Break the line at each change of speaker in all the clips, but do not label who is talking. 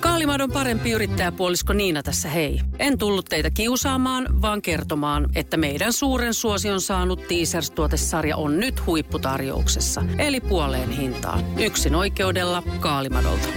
Kaalimadon parempi yrittäjäpuolisko Niina tässä hei. En tullut teitä kiusaamaan, vaan kertomaan, että meidän suuren suosion saanut Teasers-tuotesarja on nyt huipputarjouksessa. Eli puoleen hintaan. Yksin oikeudella Kaalimadolta.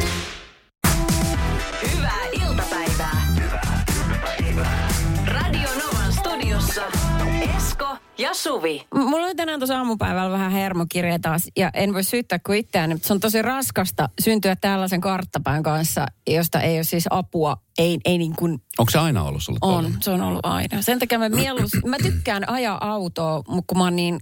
Ja Suvi.
M- Mulla oli tänään tuossa aamupäivällä vähän hermokirja taas, ja en voi syyttää kuin itseäni, mutta se on tosi raskasta syntyä tällaisen karttapään kanssa, josta ei ole siis apua, ei, ei niin kuin
Onko se aina ollut sulle
on, se on ollut aina. Sen takia mä mieluusti, mä tykkään ajaa autoa, mutta kun mä oon niin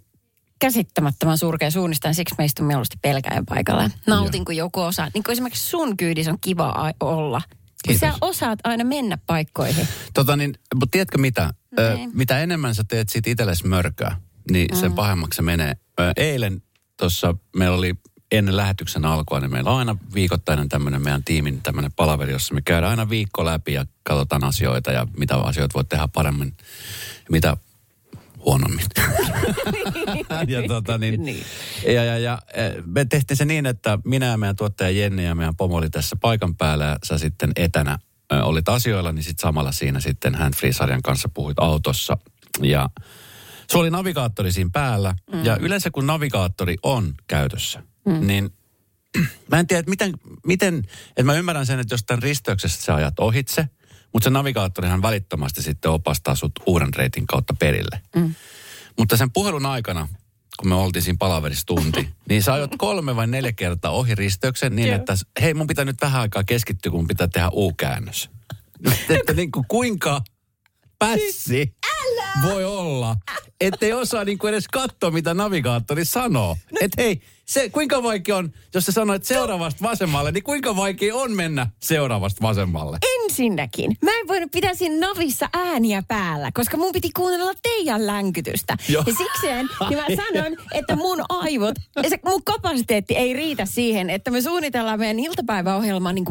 käsittämättömän surkea suunnista, niin siksi meistä on mieluusti pelkäjän paikalla. Nautin, kun joku osaa. Niin kuin esimerkiksi sun kyydissä on kiva a- olla.
Kiitos.
sä osaat aina mennä paikkoihin.
Tota niin, mutta tiedätkö mitä? Ö,
Niin.
mitä enemmän sä teet siitä itsellesi mörköä, niin sen pahemmaksi se menee. Ö, eilen tuossa meillä oli ennen lähetyksen alkua, niin meillä on aina viikoittainen tämmöinen meidän tiimin tämmöinen palaveri, jossa me käydään aina viikko läpi ja katsotaan asioita ja mitä asioita voi tehdä paremmin mitä huonommin. ja, tota niin,
Niin.
ja, ja, ja eh, me tehtiin se niin, että minä ja meidän tuottaja Jenni ja meidän pomo oli tässä paikan päällä ja sä sitten etänä ö, olit asioilla, niin sitten samalla siinä sitten Handfree-sarjan kanssa puhuit autossa. Ja se oli navigaattori siinä päällä. Mm. Ja yleensä kun navigaattori on käytössä, mm. niin mä en tiedä, että miten, miten, että mä ymmärrän sen, että jos tämän risteyksessä sä ajat ohitse, mutta se navigaattorihan välittömästi sitten opastaa sut uuden reitin kautta perille. Mm. Mutta sen puhelun aikana, kun me oltiin siinä palaverissa tunti, niin sä ajot kolme vai neljä kertaa ohi risteyksen niin,
Joo.
että hei mun pitää nyt vähän aikaa keskittyä, kun mun pitää tehdä U-käännös. että niin kuin kuinka pässi voi olla, ettei osaa niin kuin edes katsoa, mitä navigaattori sanoo.
No-
Että hei, se, kuinka vaikea on, jos sä sanoit seuraavasta vasemmalle, niin kuinka vaikea on mennä seuraavasta vasemmalle?
Ensinnäkin, mä en voinut pitää siinä navissa ääniä päällä, koska mun piti kuunnella teidän länkytystä.
Joo.
Ja sikseen niin mä sanon, että mun aivot, se mun kapasiteetti ei riitä siihen, että me suunnitellaan meidän iltapäiväohjelmaan niin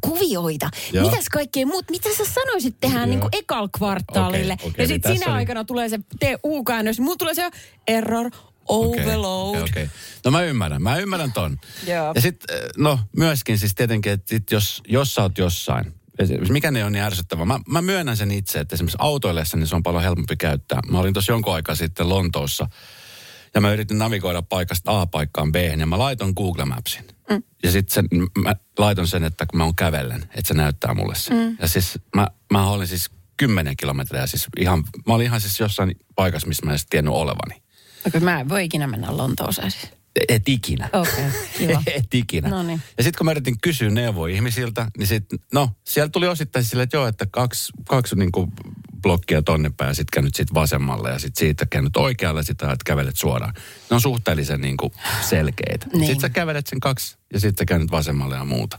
kuvioita.
Joo.
Mitäs kaikkea muut, mitä sä sanoisit tehdä
Joo.
niin kuin ekal kvartaalille.
Okei, okei,
ja
niin
sitten
tässä
sinä
oli-
aikana tulee se te U-käännös, mulla tulee se error, overload.
Okei, okei. No mä ymmärrän, mä ymmärrän ton.
Joo.
Ja sitten, no myöskin siis tietenkin, että sit jos, jos sä oot jossain, esimerkiksi mikä ne on niin ärsyttävää. Mä, mä myönnän sen itse, että esimerkiksi autoillessa niin se on paljon helpompi käyttää. Mä olin tuossa jonkun aikaa sitten Lontoossa ja mä yritin navigoida paikasta A paikkaan B ja mä laitoin Google Mapsin. Mm. Ja sitten mä laiton sen, että kun mä oon kävellen, että se näyttää mulle sen. Mm. Ja siis mä, mä olin siis kymmenen kilometriä, siis ihan, mä olin ihan siis jossain paikassa, missä mä en edes tiennyt olevani.
Okei, mä en voi ikinä mennä Lontooseen siis.
Et ikinä.
Kiva.
Et ikinä.
Noniin.
Ja sitten kun mä yritin kysyä neuvoja ihmisiltä, niin sit, no, siellä tuli osittain silleen, että joo, että kaksi, kaksi niin kuin blokkia tonne päin ja sitten käännyt sit vasemmalle ja sitten siitä käännyt oikealle sitten että kävelet suoraan. Ne on suhteellisen niin kuin selkeitä.
Niin.
Sitten sä kävelet sen kaksi ja sitten sä käännyt vasemmalle ja muuta.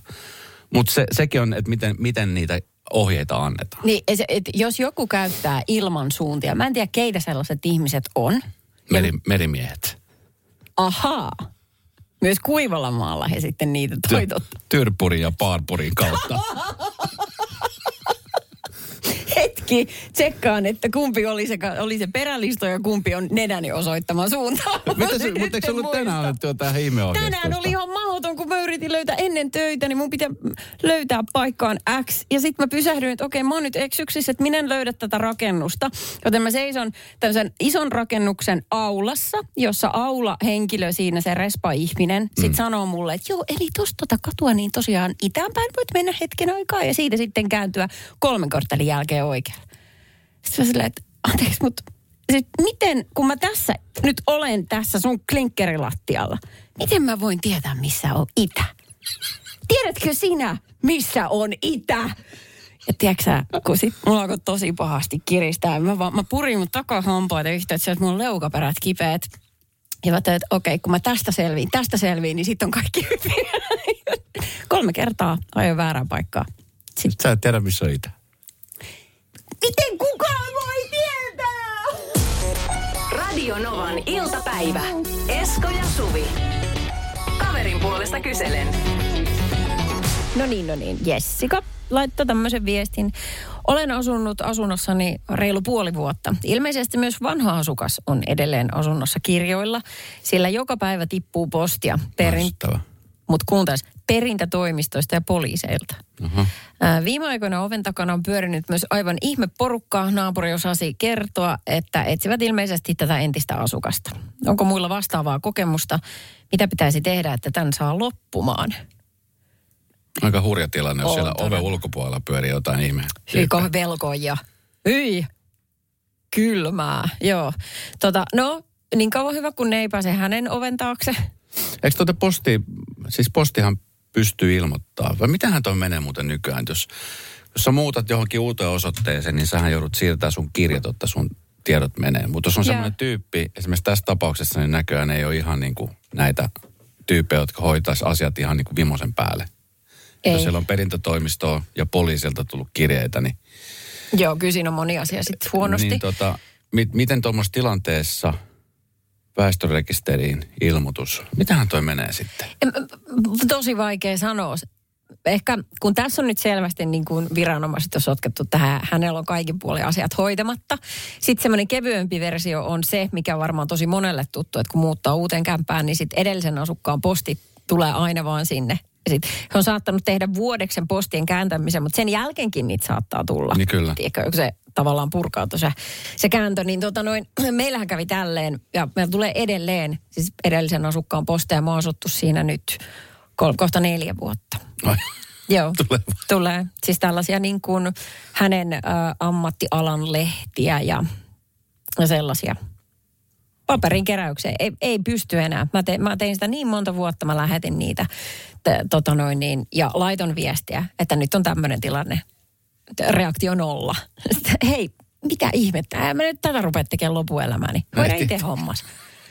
Mutta se, sekin on, että miten, miten niitä ohjeita annetaan.
Niin, et, et, jos joku käyttää ilman suuntia, mä en tiedä keitä sellaiset ihmiset on.
Meri, merimiehet.
Ahaa. Myös kuivalla maalla he sitten niitä toitottaa.
Tyrpurin ja Paarpurin kautta.
Hetki, tsekkaan, että kumpi oli se, oli se perälisto ja kumpi on nenäni osoittama suunta.
Mitä se, mutta eikö
en
ollut
muista.
tänään annettu jotain?
Tänään oli ihan mahdoton, kun mä yritin löytää ennen töitä, niin mun pitää löytää paikkaan X. Ja sitten mä pysähdyin, että okei, mä oon nyt eksyksissä, että minä en löydä tätä rakennusta. Joten mä seison tämmöisen ison rakennuksen aulassa, jossa aula-henkilö siinä, se respa-ihminen, sit sanoo mulle, että joo, eli tosta tota katua, niin tosiaan itäänpäin voit mennä hetken aikaa ja siitä sitten kääntyä kolmen korttelin jälkeen oikealle. Sitten mä silleen, että anteeksi, mutta sit miten, kun mä tässä nyt olen tässä sun klinkkerilattialla, miten mä voin tietää, missä on itä? Tiedätkö sinä, missä on itä? Ja tiedätkö kun sit mulla alkoi tosi pahasti kiristää. Mä, vaan, mä purin mun takahampaita yhtä, että sieltä mun leukaperät kipeät. Ja mä tein, että okei, kun mä tästä selviin, tästä selviin, niin sitten on kaikki hyvin. Kolme kertaa ajoin väärään paikkaan. Sitten,
Sä et tiedä, missä on itä.
Miten kukaan voi tietää?
Radio Novan iltapäivä. Esko ja Suvi. Kaverin puolesta kyselen.
No niin, no niin. Jessica laittoi tämmöisen viestin. Olen asunut asunnossani reilu puoli vuotta. Ilmeisesti myös vanha asukas on edelleen asunnossa kirjoilla, sillä joka päivä tippuu postia. Perin,
Ärsyttävää.
Mutta kuuntaisi perintätoimistoista ja poliiseilta. Ää, Viime aikoina oven takana on pyörinyt myös aivan ihme porukka. Naapuri osasi kertoa, että etsivät ilmeisesti tätä entistä asukasta. Onko muilla vastaavaa kokemusta? Mitä pitäisi tehdä, että tämän saa loppumaan?
Aika hurja tilanne, jos
On
siellä oven ulkopuolella pyörii jotain ihme.
Hyiko velkoja. Hyi. Kylmää, joo. Tota, no, niin kauan hyvä, kun ne ei pääse hänen oven taakse.
Eikö tuota posti, siis postihan pystyy ilmoittaa, vai mitähän toi menee muuten nykyään, jos, jos sä muutat johonkin uuteen osoitteeseen, niin sähän joudut siirtää sun kirjat, että sun tiedot menee. Mutta jos on
Joo.
semmoinen tyyppi, esimerkiksi tässä tapauksessa, niin näköjään ei ole ihan niin kuin näitä tyyppejä, jotka hoitaisi asiat ihan niin kuin vimosen päälle.
Ei.
Jos siellä on perintätoimistoa ja poliisilta tullut kirjeitä, niin
Joo, kyllä siinä on moni asia sitten huonosti.
Niin tota, mit, miten tuommoisessa tilanteessa väestörekisteriin ilmoitus, mitähän toi menee sitten?
Tosi vaikea sanoa. Ehkä kun tässä on nyt selvästi niin kuin viranomaiset on sotkettu tähän, hänellä on kaikin puolin asiat hoitamatta. Sitten semmoinen kevyempi versio on se, mikä on varmaan tosi monelle tuttu, että kun muuttaa uuteen kämpään, niin sitten edellisen asukkaan posti tulee aina vaan sinne. Sit he on saattanut tehdä vuodeksi sen postien kääntämisen, mutta sen jälkeenkin niitä saattaa tulla.
Niin kyllä.
Tiedätkö, kun se tavallaan purkautui se, se kääntö, niin tota noin, meillähän kävi tälleen, ja meillä tulee edelleen, siis edellisen asukkaan posteja, mä oon asuttu siinä nyt kol, kohta neljä vuotta.
Ai,
Joo,
tulee
tulee. Siis tällaisia niin kuin hänen ä, ammattialan lehtiä ja, ja sellaisia paperin keräykseen. Ei, ei pysty enää. Mä, te, mä tein sitä niin monta vuotta, mä lähetin niitä tota noin niin, ja laiton viestiä, että nyt on tämmöinen tilanne. Reaktio nolla. Sitten, Hei, mitä ihmettä? Ää, Mä nyt tätä rupeat tekemään lopuelämääni. Voidaan
Ehti.
itse hommas.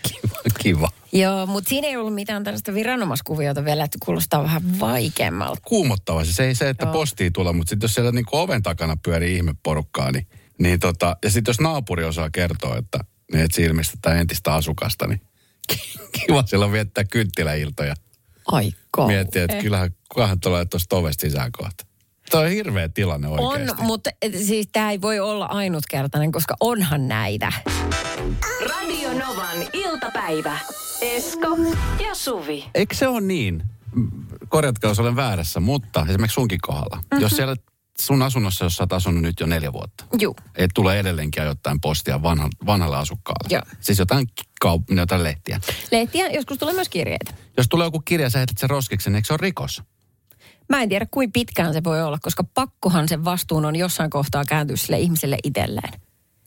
Kiva. kiva.
Joo, mutta siinä ei ollut mitään tällaista viranomaiskuviota vielä, että kuulostaa vähän vaikeammalta.
Kuumottava se, se ei se, että
Joo.
postiin tulee, mutta sitten jos siellä niinku oven takana pyörii ihmeporukkaa, niin, niin tota, ja sitten jos naapuri osaa kertoa, että ne etsii ilmeisesti entistä asukasta, niin kiva siellä viettää kynttiläiltoja.
Aika.
Miettiä, että kyllähän kukahan tulee tuosta ovesta sisään kohta. Tuo on hirveä tilanne
On,
oikeasti.
mutta et, siis tämä ei voi olla ainutkertainen, koska onhan näitä.
Radio Novan iltapäivä. Esko ja Suvi.
Eikö se ole niin? Korjatkaa, jos olen väärässä, mutta esimerkiksi sunkin kohdalla. Mm-hmm. Jos siellä sun asunnossa, jos sä oot asunut nyt jo neljä vuotta,
Juu.
et tulee edelleenkin jotain postia vanha, vanhalle asukkaalle.
Joo.
Siis jotain, kaup- jotain lehtiä.
Lehtiä, joskus tulee myös kirjeitä.
Jos tulee joku kirja, sä heität sen roskiksi, niin eikö se ole rikos?
Mä en tiedä, kuinka pitkään se voi olla, koska pakkohan sen vastuun on jossain kohtaa kääntyä sille ihmiselle itselleen.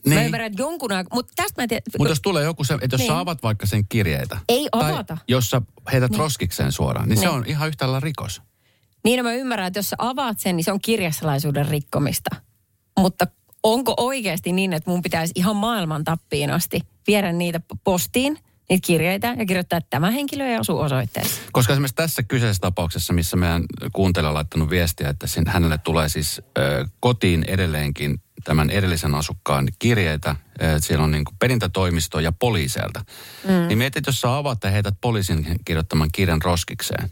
Niin. Mä ymmärrän, että jonkun aikaa, mutta tästä mä en tiedä.
Mutta jos tulee joku se, että jos niin.
Niin.
sä avat vaikka sen kirjeitä.
Ei
tai
avata.
jos sä heität niin. roskikseen suoraan, niin, niin se
Niin.
on ihan yhtä lailla rikos.
Niin mä ymmärrän, että jos sä avaat sen, niin se on kirjasalaisuuden rikkomista. Mutta onko oikeasti niin, että mun pitäisi ihan maailman tappiin asti viedä niitä postiin, niitä kirjeitä ja kirjoittaa, että tämä henkilö ei asu osoitteessa.
Koska esimerkiksi tässä kyseisessä tapauksessa, missä meidän kuuntelija on laittanut viestiä, että sin, hänelle tulee siis ö, kotiin edelleenkin tämän edellisen asukkaan kirjeitä. Ö, siellä on niin kuin perintätoimisto ja poliiseilta. Mm. Niin mietit, jos sä avaat ja heität poliisin kirjoittaman kirjan roskikseen,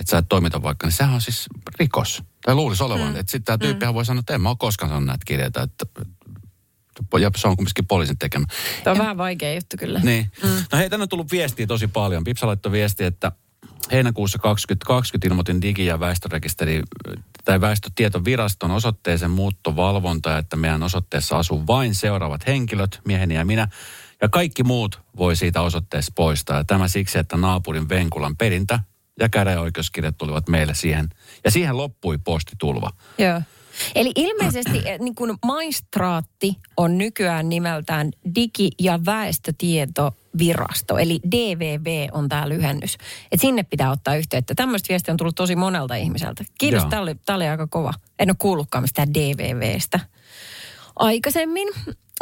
että sä et toimita vaikka, niin sehän on siis rikos. Tai luulisi olevan. Mm. Että sitten tämä tyyppihän voi sanoa, että en mä ole koskaan sanonut näitä kirjeitä, että ja se on kumminkin poliisin tekemä.
Tämä on vähän vaikea juttu kyllä.
Niin. Mm. No hei, tänne on tullut viestiä tosi paljon. Pipsa laittoi viestiä, että heinäkuussa 2020 ilmoitin digi- ja väestörekisteri tai väestötietoviraston osoitteeseen muuttovalvonta, että meidän osoitteessa asuu vain seuraavat henkilöt, mieheni ja minä. Ja kaikki muut voi siitä osoitteesta poistaa. Ja tämä siksi, että naapurin Venkulan perintä ja käräjäoikeuskirjat tulivat meille siihen. Ja siihen loppui postitulva.
Joo. Eli ilmeisesti eh, niin kuin maistraatti on nykyään nimeltään Digi- ja väestötietovirasto, eli DVV on tämä lyhennys. Et sinne pitää ottaa yhteyttä. Tämmöistä viestiä on tullut tosi monelta ihmiseltä. Kiitos, tämä oli, tää oli aika kova. En ole kuullutkaan mistään DVVstä aikaisemmin.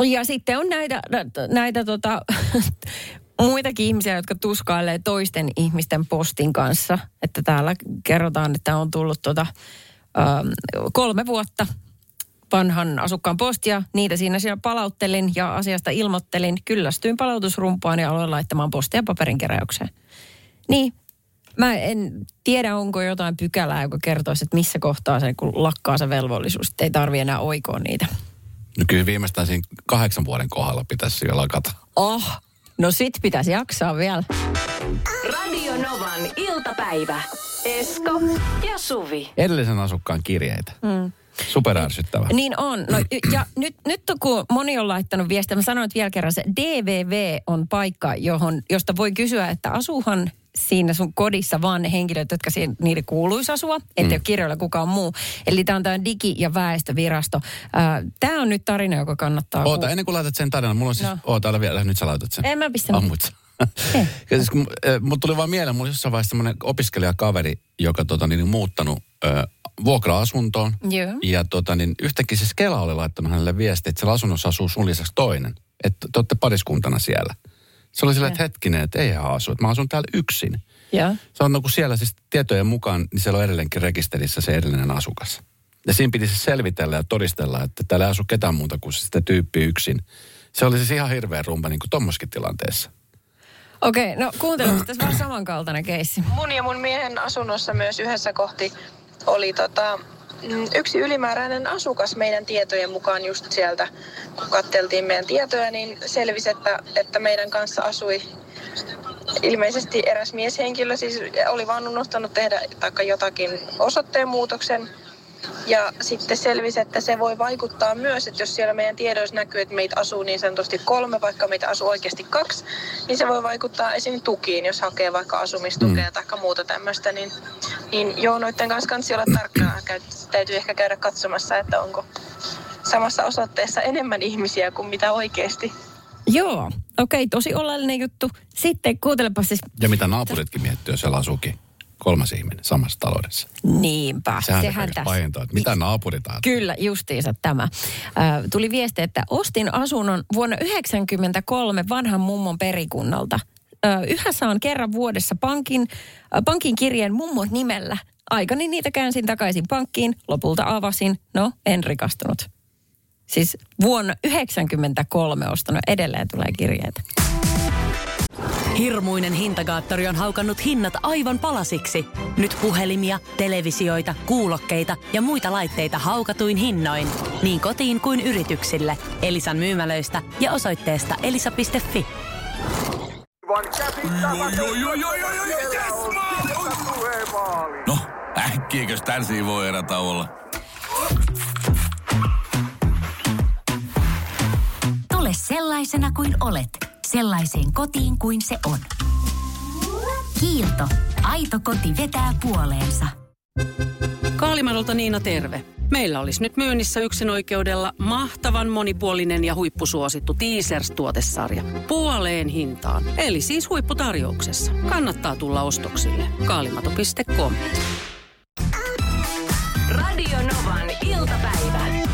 Ja sitten on näitä, nä- näitä tota, muitakin ihmisiä, jotka tuskailee toisten ihmisten postin kanssa. Että täällä kerrotaan, että on tullut tota, ähm, kolme vuotta vanhan asukkaan postia. Niitä siinä siellä palauttelin ja asiasta ilmoittelin. Kyllästyin palautusrumpaan ja aloin laittamaan postia paperinkeräykseen. Niin, mä en tiedä, onko jotain pykälää, joka kertoisi, että missä kohtaa se, kun lakkaa se velvollisuus, että ei tarvi enää oikoa niitä.
No kyllä viimeistään siinä kahdeksan vuoden kohdalla pitäisi jo lakata.
Oh, No sit pitäisi jaksaa vielä.
Radio Novan iltapäivä. Esko ja Suvi.
Edellisen asukkaan kirjeitä. Mm. Superärsyttävä.
Niin on. No, ja nyt, nyt kun moni on laittanut viestiä, mä sanoin että vielä kerran, se DVV on paikka, johon, josta voi kysyä, että asuhan siinä sun kodissa vaan ne henkilöt, jotka siihen, niille kuuluisi asua, ettei mm. ole kirjoilla kukaan muu. Eli tämä on tämä digi- ja väestövirasto. Tämä on nyt tarina, joka kannattaa
Oota,
kuulla.
ennen kuin laitat sen tarinan, mulla on siis,
No.
oota, vielä, nyt sä laitat sen.
En mä pistä
Ammut siis, kun, äh, mut tuli vaan mieleen, mulla oli jossain vaiheessa semmoinen opiskelijakaveri, joka tota, niin, muuttanut äh, vuokra-asuntoon.
Joo.
Ja tota, niin, yhtäkkiä siis Kela oli laittanut hänelle viestiä, että siellä asunnossa asuu sun lisäksi toinen. Että te olette pariskuntana siellä. Se oli silleen, että hetkinen, että ei hän asu, että mä asun täällä yksin.
Joo.
Se on no, kun siellä siis tietojen mukaan, niin siellä on edelleenkin rekisterissä se edellinen asukas. Ja siinä piti siis selvitellä ja todistella, että täällä ei asu ketään muuta kuin sitä tyyppi yksin. Se oli siis ihan hirveä rumpa niin kuin tommoskin tilanteessa.
Okei, no kuuntelepas tässä vähän samankaltainen keissi.
mun ja mun miehen asunnossa myös yhdessä kohti oli tota, yksi ylimääräinen asukas meidän tietojen mukaan just sieltä, kun katteltiin meidän tietoja, niin selvisi, että, että meidän kanssa asui ilmeisesti eräs mieshenkilö, siis oli vaan unohtanut tehdä taikka jotakin osoitteen muutoksen. Ja sitten selvisi, että se voi vaikuttaa myös, että jos siellä meidän tiedoissa näkyy, että meitä asuu niin sanotusti kolme, vaikka meitä asuu oikeasti kaksi, niin se voi vaikuttaa esim. tukiin, jos hakee vaikka asumistukea mm. tai muuta tämmöistä. Niin, niin joo, noiden kanssa kannattaa olla tarkkana. Täytyy ehkä käydä katsomassa, että onko samassa osoitteessa enemmän ihmisiä kuin mitä oikeasti.
Joo, okei, tosi oleellinen juttu. Sitten kuuntelepa siis,
Ja mitä naapuritkin miettii, jos siellä asuukin kolmas ihminen samassa taloudessa.
niinpä,
Sehän,
sehän tässä.
pahentaa, että mitä naapurit ajattelee.
Kyllä, justiinsa tämä. Äh, tuli viesti, että ostin asunnon vuonna 1993 vanhan mummon perikunnalta. Äh, yhä saan kerran vuodessa pankin, äh, pankin kirjeen mummon nimellä. Aikani niitä käänsin takaisin pankkiin, lopulta avasin. No, en rikastunut. Siis vuonna 1993 ostanut, edelleen tulee kirjeitä.
Hirmuinen hintakaattori on haukannut hinnat aivan palasiksi. Nyt puhelimia, televisioita, kuulokkeita ja muita laitteita haukatuin hinnoin. Niin kotiin kuin yrityksille. Elisan myymälöistä ja osoitteesta elisa.fi.
No, äkkiäkös tän voi erätauolla?
Tule sellaisena kuin olet, sellaiseen kotiin kuin se on. Kiilto. Aito koti vetää puoleensa.
Kaalimadolta Niina terve. Meillä olisi nyt myynnissä yksin oikeudella mahtavan monipuolinen ja huippusuosittu Teasers-tuotesarja. Puoleen hintaan. Eli siis huipputarjouksessa. Kannattaa tulla ostoksille. Kaalimato.com
Radio Novan iltapäivä.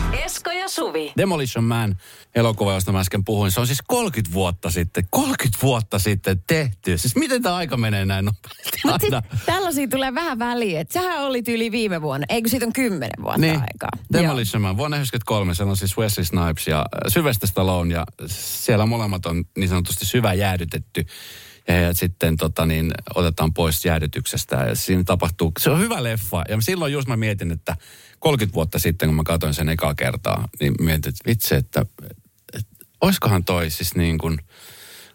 Suvi.
Demolition Man elokuva, josta mä äsken puhuin, se on siis 30 vuotta sitten, 30 vuotta sitten tehty. Siis miten tämä aika menee näin nopeasti aina?
sitten tällaisia tulee vähän väliä. että Sähän oli yli viime vuonna. Eikö siitä on kymmenen vuotta
Niin,
aikaa?
Demolition Man, vuonna 1993, siellä on siis Wesley Snipes ja Sylvester Stallone ja siellä molemmat on niin sanotusti syvä jäädytetty. Ja, ja sitten tota, niin, otetaan pois jäädytyksestä ja siinä tapahtuu, se on hyvä leffa. Ja silloin just mä mietin, että 30 vuotta sitten, kun mä katsoin sen ekaa kertaa, niin mietin, että vitsi, että, että oiskohan toi siis niin kuin,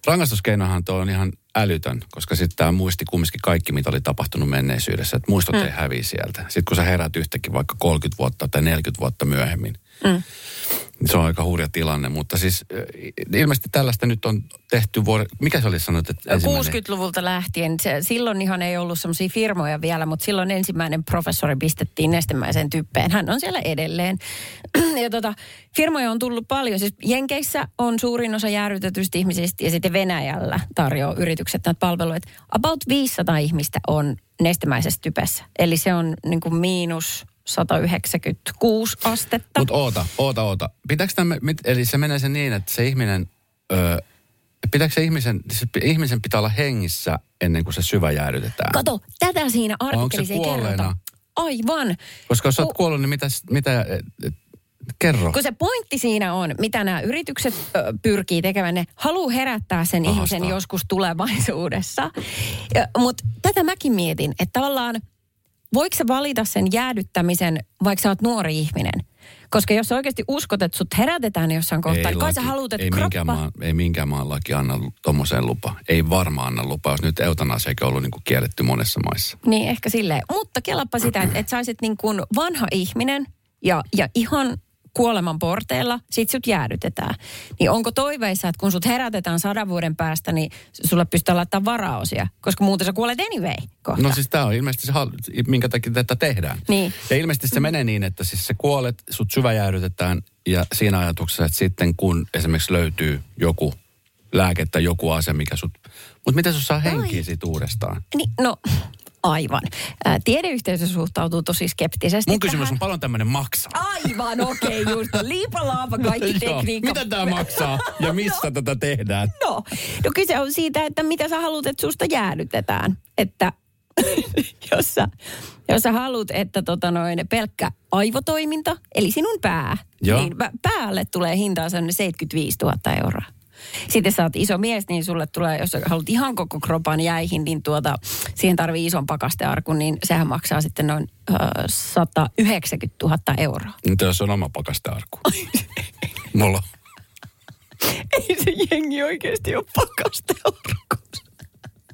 rangaistuskeinohan toi on ihan älytön, koska sitten tämä muisti kumminkin kaikki, mitä oli tapahtunut menneisyydessä. Että muistot mm. ei häviä sieltä. Sitten kun sä herät yhtäkin vaikka 30 vuotta tai 40 vuotta myöhemmin, mm. Se on aika hurja tilanne. Mutta siis äh, ilmeisesti tällaista nyt on tehty vuori... Mikä se oli sanonut, että ensimmäinen?
60-luvulta lähtien. Se, silloin ihan ei ollut semmoisia firmoja vielä, mutta silloin ensimmäinen professori pistettiin nestemäiseen typpeen. Hän on siellä edelleen. ja tota, firmoja on tullut paljon. Siis Jenkeissä on suurin osa jäädytetyistä ihmisistä ja sitten Venäjällä tarjoaa yritykset näitä palveluita. About 500 ihmistä on nestemäisessä typessä. Eli se on niin kuin miinus 196 astetta.
Mutta oota, oota, oota. Pitääkö tämä, eli se menee se niin, että se ihminen, öö, pitääkö se ihmisen, se ihmisen pitää olla hengissä ennen kuin se syvä jäädytetään?
Kato, tätä siinä artikkelissa ei kerrota. Aivan.
Koska jos sä oot
Ku-
kuollut, niin mitä, mitä et, et, kerro.
Kun se pointti siinä on, mitä nämä yritykset ö, pyrkii tekemään, ne haluaa herättää sen
Ahastaa.
ihmisen joskus tulevaisuudessa. Mutta tätä mäkin mietin, että tavallaan voiko sä valita sen jäädyttämisen, vaikka sä oot nuori ihminen? Koska jos sä oikeasti uskot, että sut herätetään jossain kohtaa, niin kai sä haluat, että
ei,
kroppa...
minkään maan, ei minkään maan laki anna tuommoiseen lupa. Ei varmaan anna lupa, jos nyt eutanasiakin on ollut niin kuin kielletty monessa maissa.
Niin, ehkä silleen. Mutta kelappa sitä, että, että sä olisit niin kuin vanha ihminen ja, ja ihan kuoleman porteilla, sit sut jäädytetään. Niin onko toiveissa, että kun sut herätetään sadan vuoden päästä, niin sulle pystytään laittamaan varaosia? Koska muuten sä kuolet anyway kohta.
No siis tämä on ilmeisesti se, hal- minkä takia tätä tehdään.
Niin.
Ja ilmeisesti se menee niin, että siis se kuolet, sut syväjäädytetään ja siinä ajatuksessa, että sitten kun esimerkiksi löytyy joku lääke tai joku ase, mikä sut... Mutta miten sun saa henkiä siitä uudestaan?
Niin, no aivan. Tiedeyhteisö suhtautuu tosi skeptisesti
Mun kysymys
tähän.
on, paljon tämmöinen maksaa?
Aivan okei, okay, just. Liipa laapa kaikki tekniikka.
Mitä tämä maksaa ja missä tätä tehdään?
No, no kyse on siitä, että mitä sä haluat, että susta jäädytetään. Että jos sä, jos sä haluat, että tota noin, pelkkä aivotoiminta, eli sinun pää,
Joo.
niin pä- päälle tulee hintaa sellainen 75 000 euroa. Sitten sä oot iso mies, niin sulle tulee, jos haluat ihan koko kropan jäihin, niin tuota, siihen tarvii ison pakastearkun, niin sehän maksaa sitten noin äh, 190 000 euroa.
Nyt jos on oma pakastearkku. Mulla.
Ei se jengi oikeasti ole pakastearkut.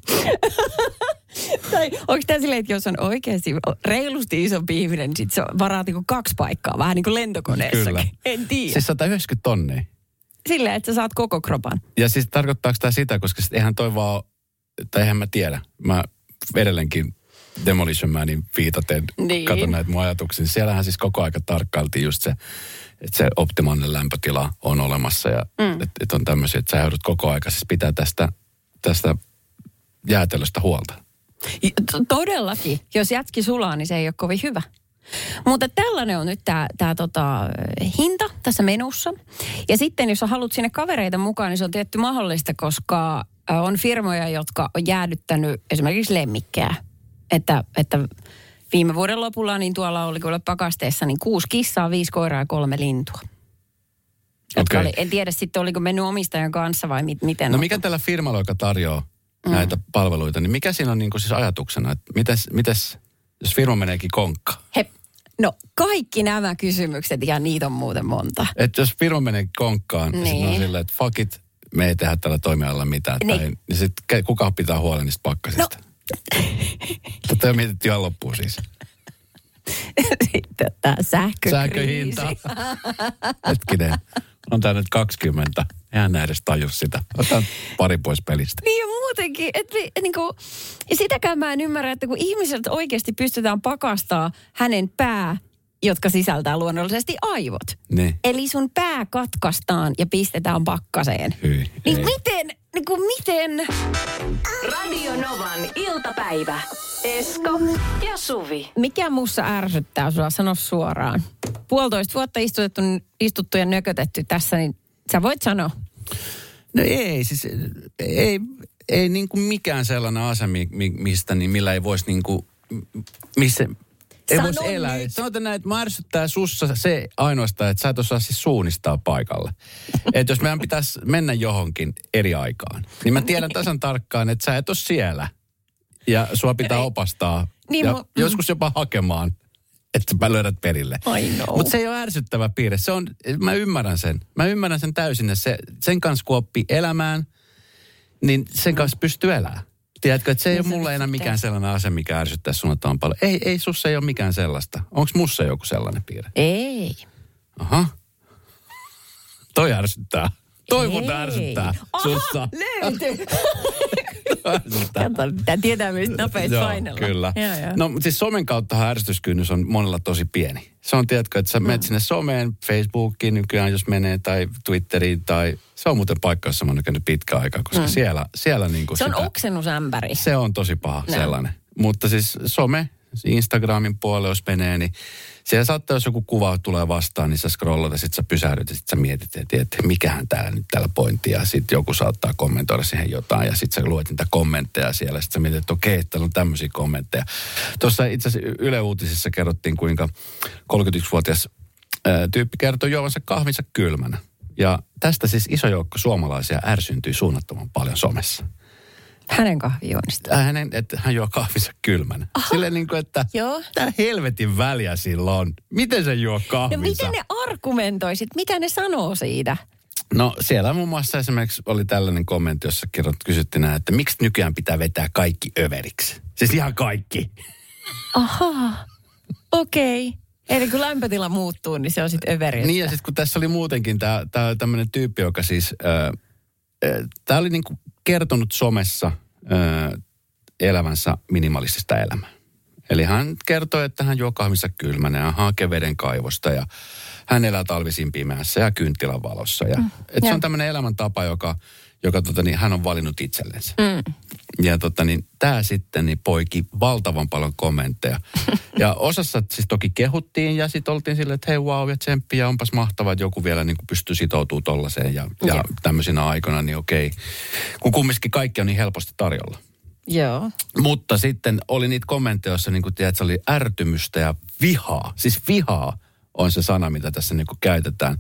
tai onko tämä silleen, että jos on oikeasti reilusti isompi ihminen, niin sit se varaat niinku kaksi paikkaa, vähän niin kuin lentokoneessakin.
Kyllä.
En tiedä.
Siis 190 tonnia.
Silleen, että sä saat koko kropan.
Ja siis tarkoittaako tämä sitä, koska sit eihän toi vaan, tai eihän mä tiedä. Mä edelleenkin Demolition Manin viitaten
Niin.
katson näitä mun ajatuksia. Siellähän siis koko aika tarkkailtiin just se, että se optimaalinen lämpötila on olemassa ja mm. että et on tämmöisiä, että sä joudut koko aika siis pitää tästä, tästä jäätelöstä huolta.
Todellakin. Jos jätki sulaa, niin se ei ole kovin hyvä. Mutta tällainen on nyt tämä tää tota, hinta tässä menussa. Ja sitten jos haluat sinne kavereita mukaan, niin se on tietty mahdollista, koska ö, on firmoja, jotka on jäädyttänyt esimerkiksi lemmikkejä. Että, että viime vuoden lopulla niin tuolla oli kuule pakasteessa niin kuusi kissaa, viisi koiraa ja kolme lintua.
Okei.
oli, en tiedä sitten, oliko mennyt omistajan kanssa vai mit, miten.
No mikä tällä firmalla, joka tarjoaa mm. näitä palveluita, niin mikä siinä on niin kuin siis ajatuksena, että mites, mites, jos firma meneekin konkkaan?
He, no kaikki nämä kysymykset, ja niitä on muuten monta.
Että jos firma menee konkkaan, niin, niin.
Niin.
on silleen, että fuck it, me ei tehdä tällä toimialalla mitään.
Niin.
Tai, niin sitten kuka pitää huolen niistä pakkasista? No. Tätä on mietitty ihan loppuun siis.
Sitten tämä sähkökriisi.
Sähköhinta. Hetkinen. On tää nyt 20. Eihän nää edes taju sitä. Otan pari pois pelistä.
Niin ja muutenkin, että niin kuin, ja sitäkään mä en ymmärrä, että kun ihmiseltä oikeasti pystytään pakastaa hänen pää, jotka sisältää luonnollisesti aivot.
Niin.
Eli sun pää katkaistaan ja pistetään pakkaseen.
Hyi,
Niin
ei.
miten, niin kuin miten?
Radio Novan iltapäivä. Esko ja Suvi.
Mikä mussa ärsyttää sua, sano suoraan. Puolitoista vuotta istutettu, istuttu ja nökötetty tässä, niin sä voit sanoa.
No ei, siis ei, ei niin kuin mikään sellainen asia, mi, mi, mistä, niin millä ei voisi niin kuin, missä, ei
Sano
voisi elää.
nyt.
Sanotaan näin, että mä ärsyttää sussa se ainoastaan, että sä et osaa siis suunnistaa paikalle. että jos meidän pitäisi mennä johonkin eri aikaan, niin mä tiedän tasan tarkkaan, että sä et ole siellä. Ja sua pitää opastaa
Niin
ja
mu-
joskus jopa hakemaan, että sä löydät perille. Mutta se ei ole ärsyttävä piirre. Se on, mä ymmärrän sen. Mä ymmärrän sen täysin. Ja se, sen kanssa kun oppii elämään, niin sen kanssa pystyy elämään. Tiedätkö, että se ei
Niin
ole mulle enää mikään sellainen asia, mikä ärsyttää suunnataan paljon. Ei, ei sussa ei ole mikään sellaista. Onko mussa joku sellainen piirre?
Ei.
Aha. Toi ärsyttää. Toi mun
Ei.
ärsyttää
Aha,
sussa. ärsyttää.
Kato, pitää tietää myös nopeasti painella.
kyllä.
Joo, joo.
No, mutta siis somen kautta ärsytyskynnys on monella tosi pieni. Se on, tiedätkö, että sä menet sinne someen, Facebookiin nykyään, jos menee, tai Twitteriin, tai se on muuten paikka, jossa mä oon käynyt pitkä aikaa, koska mm. siellä, siellä niinku
Se on
sitä,
oksennusämpäri.
se on tosi paha
No.
sellainen. Mutta siis some, Instagramin puolelle, jos menee, niin siellä saattaa, jos joku kuva tulee vastaan, niin sä scrollat ja sit sä pysähdyt ja sit sä mietit, että, että mikähän täällä nyt tällä pointti. Ja sit joku saattaa kommentoida siihen jotain ja sit sä luet niitä kommentteja siellä. Sit sä mietit, että okei, täällä on tämmöisiä kommentteja. Tuossa itse asiassa Yle Uutisissa kerrottiin, kuinka 31-vuotias ää, tyyppi kertoi juovansa kahvinsa kylmänä. Ja tästä siis iso joukko suomalaisia ärsyntyi suunnattoman paljon somessa.
Hänen kahvijuonnista.
Äh, hänen, että hän juo kahvinsa kylmänä. Silleen niin kuin, että
Joo.
mitä helvetin väliä sillä on. Miten se juo
No
kahvinsa?
miten ne argumentoisit? Mitä ne sanoo siitä?
No siellä muun muassa esimerkiksi oli tällainen kommentti, jossa kerrot, kysyttiin näin, että miksi nykyään pitää vetää kaikki överiksi? Siis ihan kaikki.
Ahaa, okei. Okay. Eli kun lämpötila muuttuu, niin se on sitten överi.
Niin ja sitten kun tässä oli muutenkin tämä tämmöinen tyyppi, joka siis, tämä oli niinku kertonut somessa ö, elävänsä minimalistista elämää. Eli hän kertoi, että hän juo kahvissa kylmänä ja hakee veden kaivosta ja hän elää talvisin pimeässä ja kynttilän valossa. Ja, mm, et se on tämmöinen elämäntapa, joka, joka tota, niin, hän on valinnut itsellensä.
Mm.
Ja tota, niin, tämä sitten niin poiki valtavan paljon kommentteja. Ja osassa siis toki kehuttiin ja sitten oltiin silleen, että hei wow ja tsemppi ja onpas mahtavaa, että joku vielä niin kuin pystyy sitoutumaan tollaiseen ja, ja
Joo.
tämmöisinä aikoina, niin okei. Kun kumminkin kaikki on niin helposti tarjolla.
Joo.
Mutta sitten oli niitä kommentteja, joissa niin kuin, tiedät, se oli ärtymystä ja vihaa. Siis vihaa on se sana, mitä tässä niin kuin käytetään.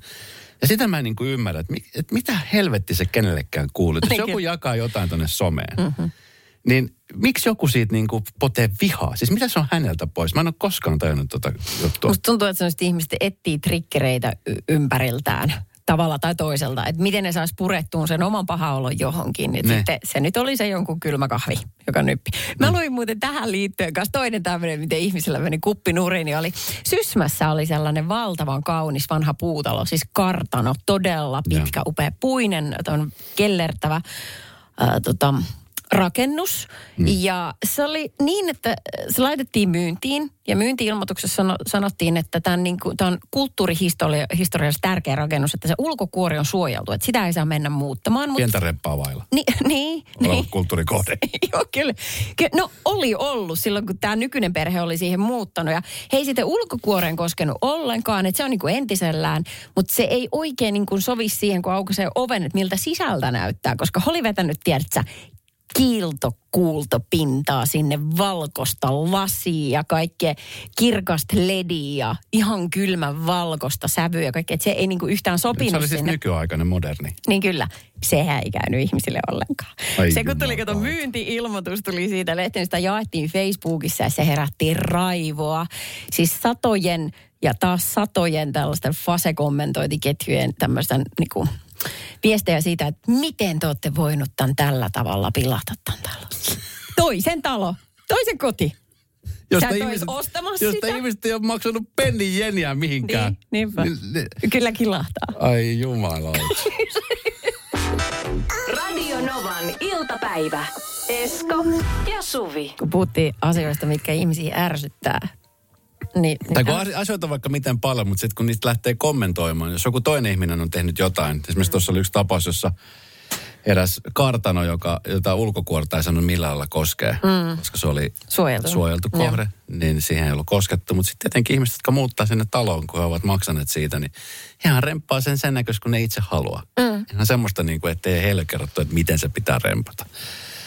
Ja sitä mä en niin kuin ymmärrä, että, että mitä helvetti se kenellekään kuuluu. Jos joku jakaa jotain tonne someen, mm-hmm. niin miksi joku siitä niin kuin potee vihaa? Siis mitä se on häneltä pois? Mä en ole koskaan tajunnut tota juttua.
Musta tuntuu, että sellaiset ihmiset etsii trikkereitä y- ympäriltään tavalla tai toiselta. Että miten ne saisi purettua sen oman pahaolon johonkin.
Ne.
sitten se nyt oli se jonkun kylmä kahvi, joka nyppi. Mä luin muuten tähän liittyen kanssa toinen tämmöinen, miten ihmisillä meni kuppi nurin, niin oli Sysmässä oli sellainen valtavan kaunis vanha puutalo, siis kartano, todella pitkä, upea puinen, on kellertävä ää, tota, rakennus. Mm. Ja se oli niin, että se laitettiin myyntiin ja myynti-ilmoituksessa sano, sanottiin, että tämä on, niin kuin, tämä on kulttuurihistoriallisesti tärkeä rakennus, että se ulkokuori on suojeltu, että sitä ei saa mennä muuttamaan. Mutta,
Pientä reppaa vailla.
Ni, niin,
Oleva
niin.
kulttuurikohde.
Joo, kyllä. Ky- No oli ollut silloin, kun tämä nykyinen perhe oli siihen muuttanut. Ja he ei sitten ulkokuoreen koskenut ollenkaan, että se on niin kuin entisellään. Mutta se ei oikein niin kuin sovi siihen, kun aukaisee oven, että miltä sisältä näyttää. Koska oli vetänyt, tiedätkö, kiiltokuultopintaa sinne valkosta lasia ja kaikkea kirkasta lediä ja ihan kylmän valkoista sävyä ja kaikkea. Se ei niinku yhtään sopinut
Se oli siis
sinne.
nykyaikainen, moderni.
Niin kyllä, sehän ei käynyt ihmisille ollenkaan.
Ai
se kun tuli, kato, myynti-ilmoitus tuli siitä lehteen, sitä jaettiin Facebookissa ja se herätti raivoa. Siis satojen ja taas satojen tällaisten fase-kommentointiketjujen tämmöistä niinku, viestejä siitä, että miten te olette voinut tämän tällä tavalla pilata tämän talon. Toisen talo, toisen koti. Sä et ois ostamassa
josta
sitä.
ihmiset ei ole maksanut pennin jeniä mihinkään.
Niin.
Niin, niin.
Kyllä kilahtaa.
Ai jumalauta.
Radio Novan iltapäivä. Esko ja Suvi.
Kun puhuttiin asioista, mitkä ihmisiä ärsyttää, niin,
Tai
niin
kun asi- asioita on vaikka miten paljon, mutta sitten kun niistä lähtee kommentoimaan, jos joku toinen ihminen on tehnyt jotain. Esimerkiksi tuossa oli yksi tapaus, jossa eräs kartano, joka, jota ulkokuorta ei sanonut millään lailla koskee, mm. koska se oli
Suojeltu.
suojeltu
Joo.
kohde, niin siihen ei ollut koskettu. Mutta sitten tietenkin ihmiset, jotka muuttaa sinne taloon, kun he ovat maksaneet siitä, niin ihan remppaa sen sen näköistä, kun ne itse haluaa. Mm. Ihan semmoista, niin kuin, ettei heille kerrottu, että miten se pitää rempata.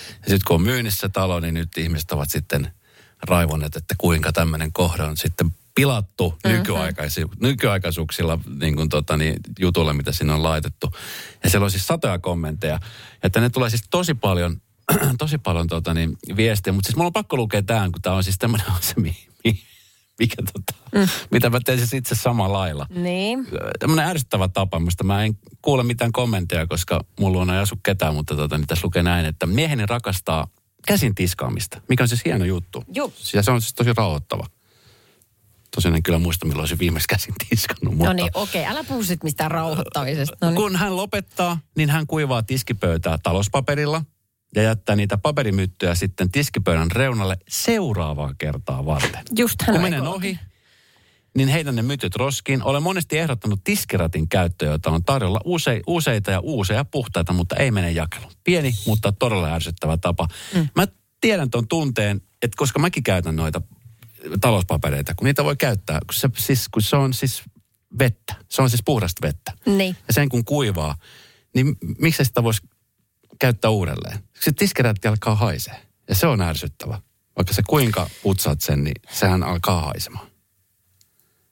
Ja sitten kun on myynnissä talo, niin nyt ihmiset ovat sitten raivoneet, että kuinka tämmöinen kohde on sitten pilattu mm-hmm. nykyaikaisi- nykyaikaisuuksilla niin kuin tota, niin, jutulla, mitä sinne on laitettu. Ja siellä on siis satoja kommentteja. Että ne tulee siis tosi paljon, tosi paljon tota, niin, viestejä. Mutta siis mulla on pakko lukea tämän, kun tämä on siis tämmöinen asia, mi, mi, mikä tota, mm. mitä mä teen siis itse samalla lailla
Niin.
tämmöinen ärsyttävä tapa, mistä mä en kuule mitään kommentteja, koska mulla on ei asu ketään, mutta tota, niin tässä lukee näin, että mieheni rakastaa käsin tiskaamista, mikä on siis hieno juttu.
Juu.
Ja se on siis tosi rauhoittava. Tosin en kyllä muista, milloin se viimeksi käsin tiskannut, mutta...
No niin, okei. Älä puhu sit mistään rauhoittamisesta. No niin.
Kun hän lopettaa, niin hän kuivaa tiskipöytää talouspaperilla ja jättää niitä paperimyttyjä sitten tiskipöydän reunalle seuraavaa kertaa varten.
Just hän
Kun menen ohi, niin heitän ne mytyt roskiin. Olen monesti ehdottanut tiskiratin käyttöä, jota on tarjolla use, useita ja uusia puhtaita, mutta ei mene jakeluun. Pieni, mutta todella ärsyttävä tapa. Mm. Mä tiedän tuon tunteen, että koska mäkin käytän noita talouspapereita, kun niitä voi käyttää, kun se, siis, kun se on siis vettä. Se on siis puhdasta vettä.
Niin.
Ja sen kun kuivaa, niin miksi sitä voisi käyttää uudelleen? Se tiskirätti alkaa haisee. Ja se on ärsyttävä. Vaikka se kuinka putsaat sen, niin sehän alkaa haisemaan.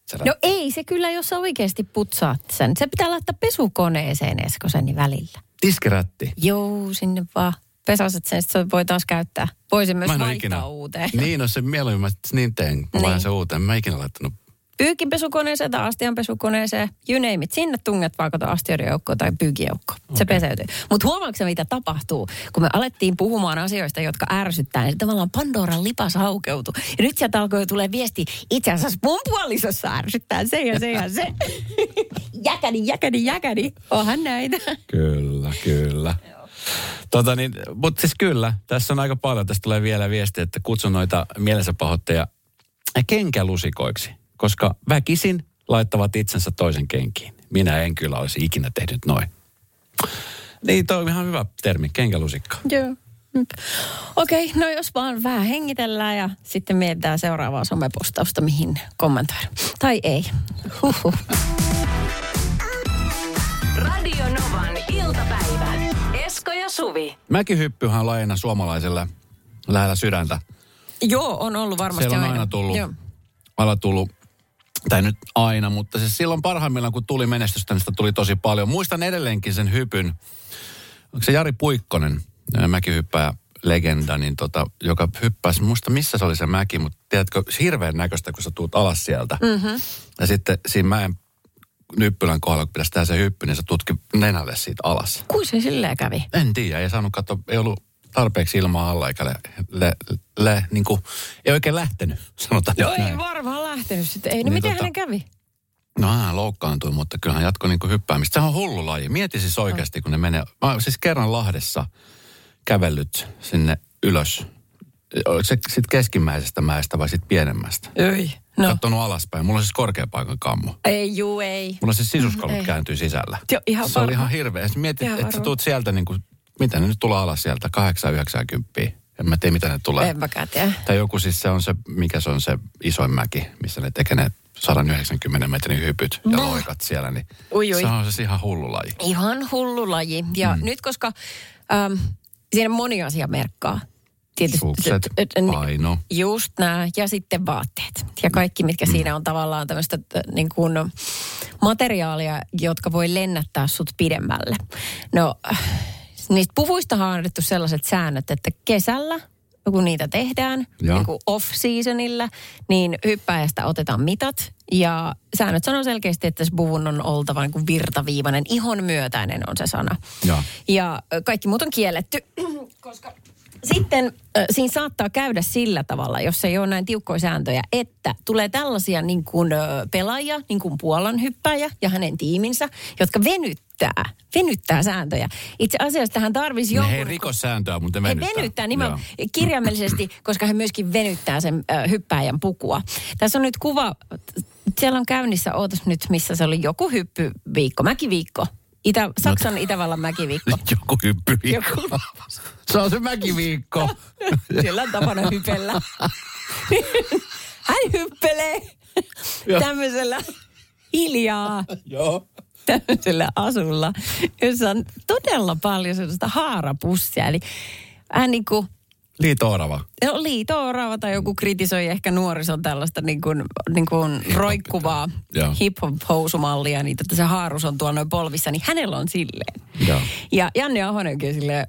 Se
No ei se kyllä, jos sä oikeasti putsaat sen. Se pitää laittaa pesukoneeseen Esko sen välillä.
Tiskirätti.
Joo, sinne vaan. pesaset sen, se voi taas käyttää. Voisin myös vaihtaa
ikinä.
uuteen.
Niin, no se mieluummin sit niin teen. Mä
Niin.
se uuteen. Mä en ikinä laittanut.
Pyykinpesukoneeseen tai astianpesukoneeseen, you name it. Sinne tunget vaikka tuon astioiden joukkoon tai pyykijoukkoon. Se peseytyy. Mutta huomaatko mitä tapahtuu, kun me alettiin puhumaan asioista, jotka ärsyttää, niin tavallaan Pandoran lipas haukeutui. Ja nyt sieltä alkoi tulee viesti, itse asiassa mun puolisossa ärsyttää se ja se ja se. jäkäni, jäkäni, jäkäni. Onhan näitä.
Kyllä, kyllä. Tota niin, mutta siis kyllä, tässä on aika paljon. Tästä tulee vielä viesti, että kutsun noita mielensä pahoitteja kenkälusikoiksi, koska väkisin laittavat itsensä toisen kenkiin. Minä en kyllä olisi ikinä tehnyt noin. Niin, toi on ihan hyvä termi, kenkälusikka.
Joo. Okei, no jos vaan vähän hengitellään ja sitten mietitään seuraavaa somepostausta, mihin kommentoida. Tai ei. Huhhuh.
Radio Novan iltapäivä. Esko ja Suvi.
Mäkihyppyhän on lajina suomalaiselle lähellä sydäntä.
Joo, on ollut varmasti
Siellä on aina tullut,
Joo.
aina tullut, tai nyt aina, mutta siis silloin parhaimmillaan, kun tuli menestystä, niin sitä tuli tosi paljon. Muistan edelleenkin sen hypyn. Onko se Jari Puikkonen, ää, mäkihyppäjä, legenda, niin tota, joka hyppäsi, muista missä se oli se mäki, mutta tiedätkö, hirveän näköistä, kun sä tuut alas sieltä. Mm-hmm. Ja sitten siinä mäen nyppylän kohdalla, kun pitäisi tehdä se hyppy, niin se tutki nenälle siitä alas.
Kuin se silleen kävi?
En tiedä, ei saanut katsoa, ei ollut tarpeeksi ilmaa alla, eikä le, le, le, niin kuin, ei oikein lähtenyt, sanotaan
Joo, ei
näin.
varmaan lähtenyt sitten. Ei, no
Niin
miten
tota-
hänen kävi?
No hän loukkaantui, mutta kyllä hän jatkoi niin hyppäämistä. Sehän on hullu laji. Mieti siis oikeasti, kun ne menee. Mä siis kerran Lahdessa kävellyt sinne ylös. Oliko se sitten keskimmäisestä mäestä vai sitten pienemmästä?
Ei.
No. Kattonut alaspäin. Mulla on siis korkeapaikan kammo.
Ei, juu, ei.
Mulla siis sisuskalut
Ei.
kääntyy sisällä.
Joo, ihan
se oli
varma.
ihan hirveä. Mietit,
Ihan
että sä tuut sieltä niin kuin, mitä ne nyt tulee alas sieltä, 8-90. En mä tiedä, mitä ne tulee.
En mäkään tiedä.
Tai joku siis se on se, mikä se on se isoin mäki, missä ne tekee ne 190 metrin hypyt ja
No.
loikat siellä. Niin
Ui, ui.
Se on siis ihan hullu laji.
Ihan hullu laji. Ja mm. nyt koska äm, siinä moni asia merkkaa. Tietysti,
Sukset,
t- t- ni-
paino.
Just nämä. Ja sitten vaatteet. Ja kaikki, mitkä mm. siinä on tavallaan tämmöistä t- niin kuin materiaalia, jotka voi lennättää sut pidemmälle. No, äh, niistä puvuistahan on annettu sellaiset säännöt, että kesällä kun niitä tehdään niin kuin off-seasonilla, niin hyppäjästä otetaan mitat. Ja säännöt sanoo selkeästi, että se puvun on oltava niin kuin virtaviivainen, ihon myötäinen on se sana. Ja ö, kaikki muut on kielletty, koska sitten ö, siinä saattaa käydä sillä tavalla, jos ei ole näin tiukkoja sääntöjä, että tulee tällaisia niin kuin, ö, pelaajia, niin kuin Puolan hyppäjä ja hänen tiiminsä, jotka venyttää, venyttää sääntöjä. Itse asiassa tähän tarvisi
Ne
jonkun...
ei rikos sääntöä, mutta
He
venyttää.
venyttää nimenomaan
Joo.
kirjaimellisesti, koska he myöskin venyttää sen ö, hyppääjän pukua. Tässä on nyt kuva, siellä on käynnissä, ootas nyt, missä se oli joku hyppyviikko, mäkiviikko. Itä, Saksan Itävallan mäkiviikko.
Joku hyppyviikko.
Joku-
Se on se mäkiviikko.
Siellä on tapana hypellä. Hän hyppelee tämmöisellä hiljaa
Joo.
Tämmöisellä asulla, jossa on todella paljon sellaista haarapussia. Eli hän niin kuin
Liito Orava.
No, liito orava tai joku kritisoi ehkä nuorison tällaista niin kuin, niin kuin roikkuvaa
Joo.
hip-hop-housumallia, niin että se haarus on tuolla noin polvissa, niin hänellä on silleen.
Joo.
Ja Janne Ahonenkin on silleen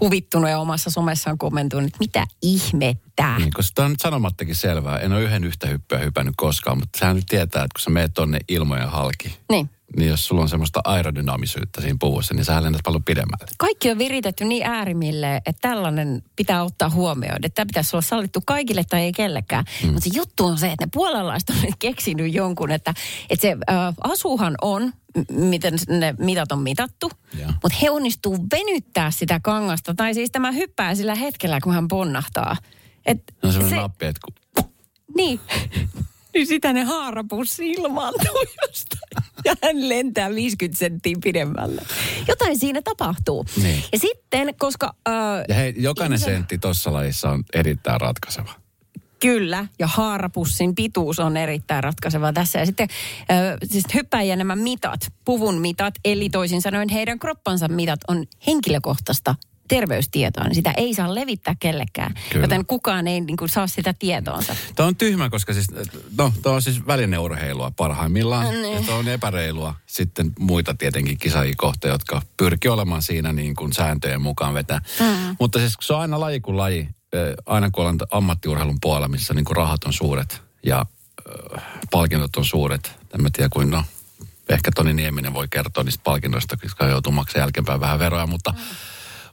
huvittunut ja omassa somessaan kommentoinut, että mitä ihmettä.
Niin, koska tämä on nyt sanomattakin selvää. En ole yhden yhtä hyppyä hypännyt koskaan, mutta sehän nyt tietää, että kun sä meet tonne ilmojen halki,
Niin.
Niin jos sulla on semmoista aerodynaamisyyttä siinä puvussa, niin sä lennät paljon pidemmälle.
Kaikki on viritetty niin äärimmille, että tällainen pitää ottaa huomioon. Että tämä pitäisi olla sallittu kaikille tai ei kellekään. Mm. Mutta se juttu on se, että ne puolalaiset on nyt keksinyt jonkun, että, että se äh, asuhan on, miten ne mitat on mitattu,
Joo.
mutta he onnistuu venyttää sitä kangasta. Tai siis tämä hyppää sillä hetkellä, kun hän ponnahtaa. Et
Se on
se,
nappi, että kun
Niin. Niin sitä ne haarapussi ilmaantuu jostain. Ja hän lentää 50 senttiä pidemmälle. Jotain siinä tapahtuu.
Niin.
Ja sitten, koska... Äh,
Ja hei, jokainen
ihmisen-
sentti tuossa lajissa on erittäin ratkaiseva.
Kyllä, ja haarapussin pituus on erittäin ratkaiseva tässä. Ja sitten äh, siis hyppäjien nämä mitat, puvun mitat, eli toisin sanoen heidän kroppansa mitat on henkilökohtaista terveystietoa, niin sitä ei saa levittää kellekään.
Kyllä.
Joten kukaan ei niin kuin, saa sitä tietoonsa.
Tämä on tyhmä, koska siis, no, tämä on siis välineurheilua parhaimmillaan.
Niin.
Ja tämä on epäreilua sitten muita tietenkin kisaajia kohta, jotka pyrkii olemaan siinä niin kuin sääntöjen mukaan vetää. Mm. Mutta siis se on aina laji kuin laji, eh, aina kun ollaan ammattiurheilun puolella, missä niin kuin rahat on suuret ja äh, palkinnot on suuret. En mä tiedä kuin, no, ehkä Toni Nieminen voi kertoa niistä palkinnoista, koska joutuu maksamaan jälkeenpäin vähän veroja, mutta, mm.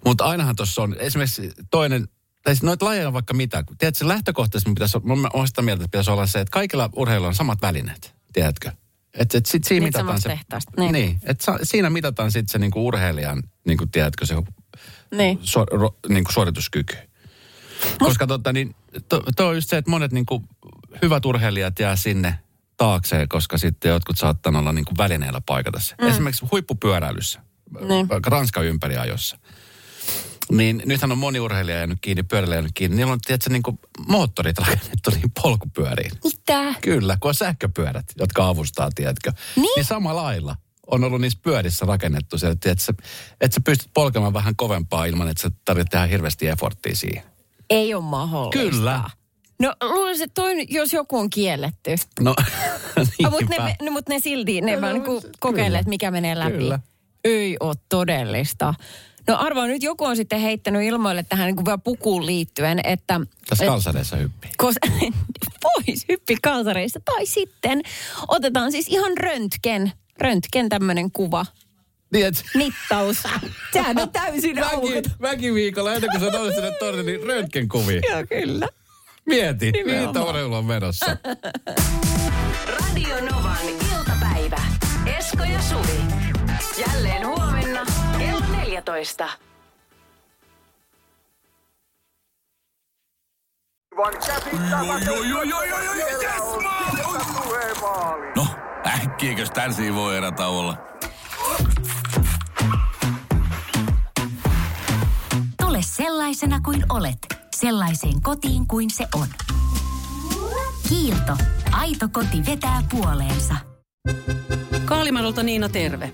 Mutta ainahan tuossa on esimerkiksi toinen, tai siis noita lajeja on vaikka mitä. Tiedätkö, lähtökohtaisesti pitäisi, mä olen sitä mieltä, että pitäisi olla se, että kaikilla urheilla on samat välineet, tiedätkö? Että et sit siinä mitataan se,
niin.
niin sa, siinä mitataan sitten se niinku urheilijan, niinku tiedätkö, se
Niin.
su, ro, niinku suorituskyky. Koska tota, niin, to, to on just se, että monet niinku hyvät urheilijat jää sinne taakseen, koska sitten jotkut saattaa olla niinku välineellä paikata se. Mm. Esimerkiksi huippupyöräilyssä,
Niin.
Ranskan ympäriajossa. Niin nythän on moni urheilija jäänyt kiinni, pyöräilijä jäänyt kiinni. Niillä on tietysti niinku moottorit rakennettu niihin polkupyöriin.
Mitä?
Kyllä, kun on sähköpyörät, jotka avustaa, tiedätkö.
Niin?
niin samalla lailla on ollut niissä pyörissä rakennettu se, että, että, sä, että sä pystyt polkemaan vähän kovempaa ilman, että sä tarvitset tehdä hirveästi efforttia siihen.
Ei ole mahdollista.
Kyllä.
No luulisin, että toi, jos joku on kielletty.
No,
Ah, mutta ne, ne, mut ne silti, ne
No,
vaan
no,
niinku
kyllä.
kokeilee, että mikä menee läpi.
Kyllä.
Ei ole todellista. No arvaa, nyt joku on sitten heittänyt ilmoille tähän niin kuin vielä pukuun liittyen, että...
Tässä
et-
kalsareissa hyppii.
Kos, pois hyppi kalsareista. Tai sitten otetaan siis ihan röntgen, röntgen tämmöinen kuva,
Niin, et,
mittaus. Sehän on täysin
väki, väkiviikolla, ennen kuin sä nousit sinne torniin, niin röntgenkuvia.
Joo, kyllä.
Mieti, mihin
Nimenomaan.
urheilu on menossa.
Radio Novan iltapäivä. Esko ja Suvi. Jälleen 13.
No, äkkiäkös tän voi erätaulla. olla?
Tule sellaisena kuin olet, sellaiseen kotiin kuin se on. Kiilto. Aito koti vetää puoleensa.
Kaalimadolta Niina terve.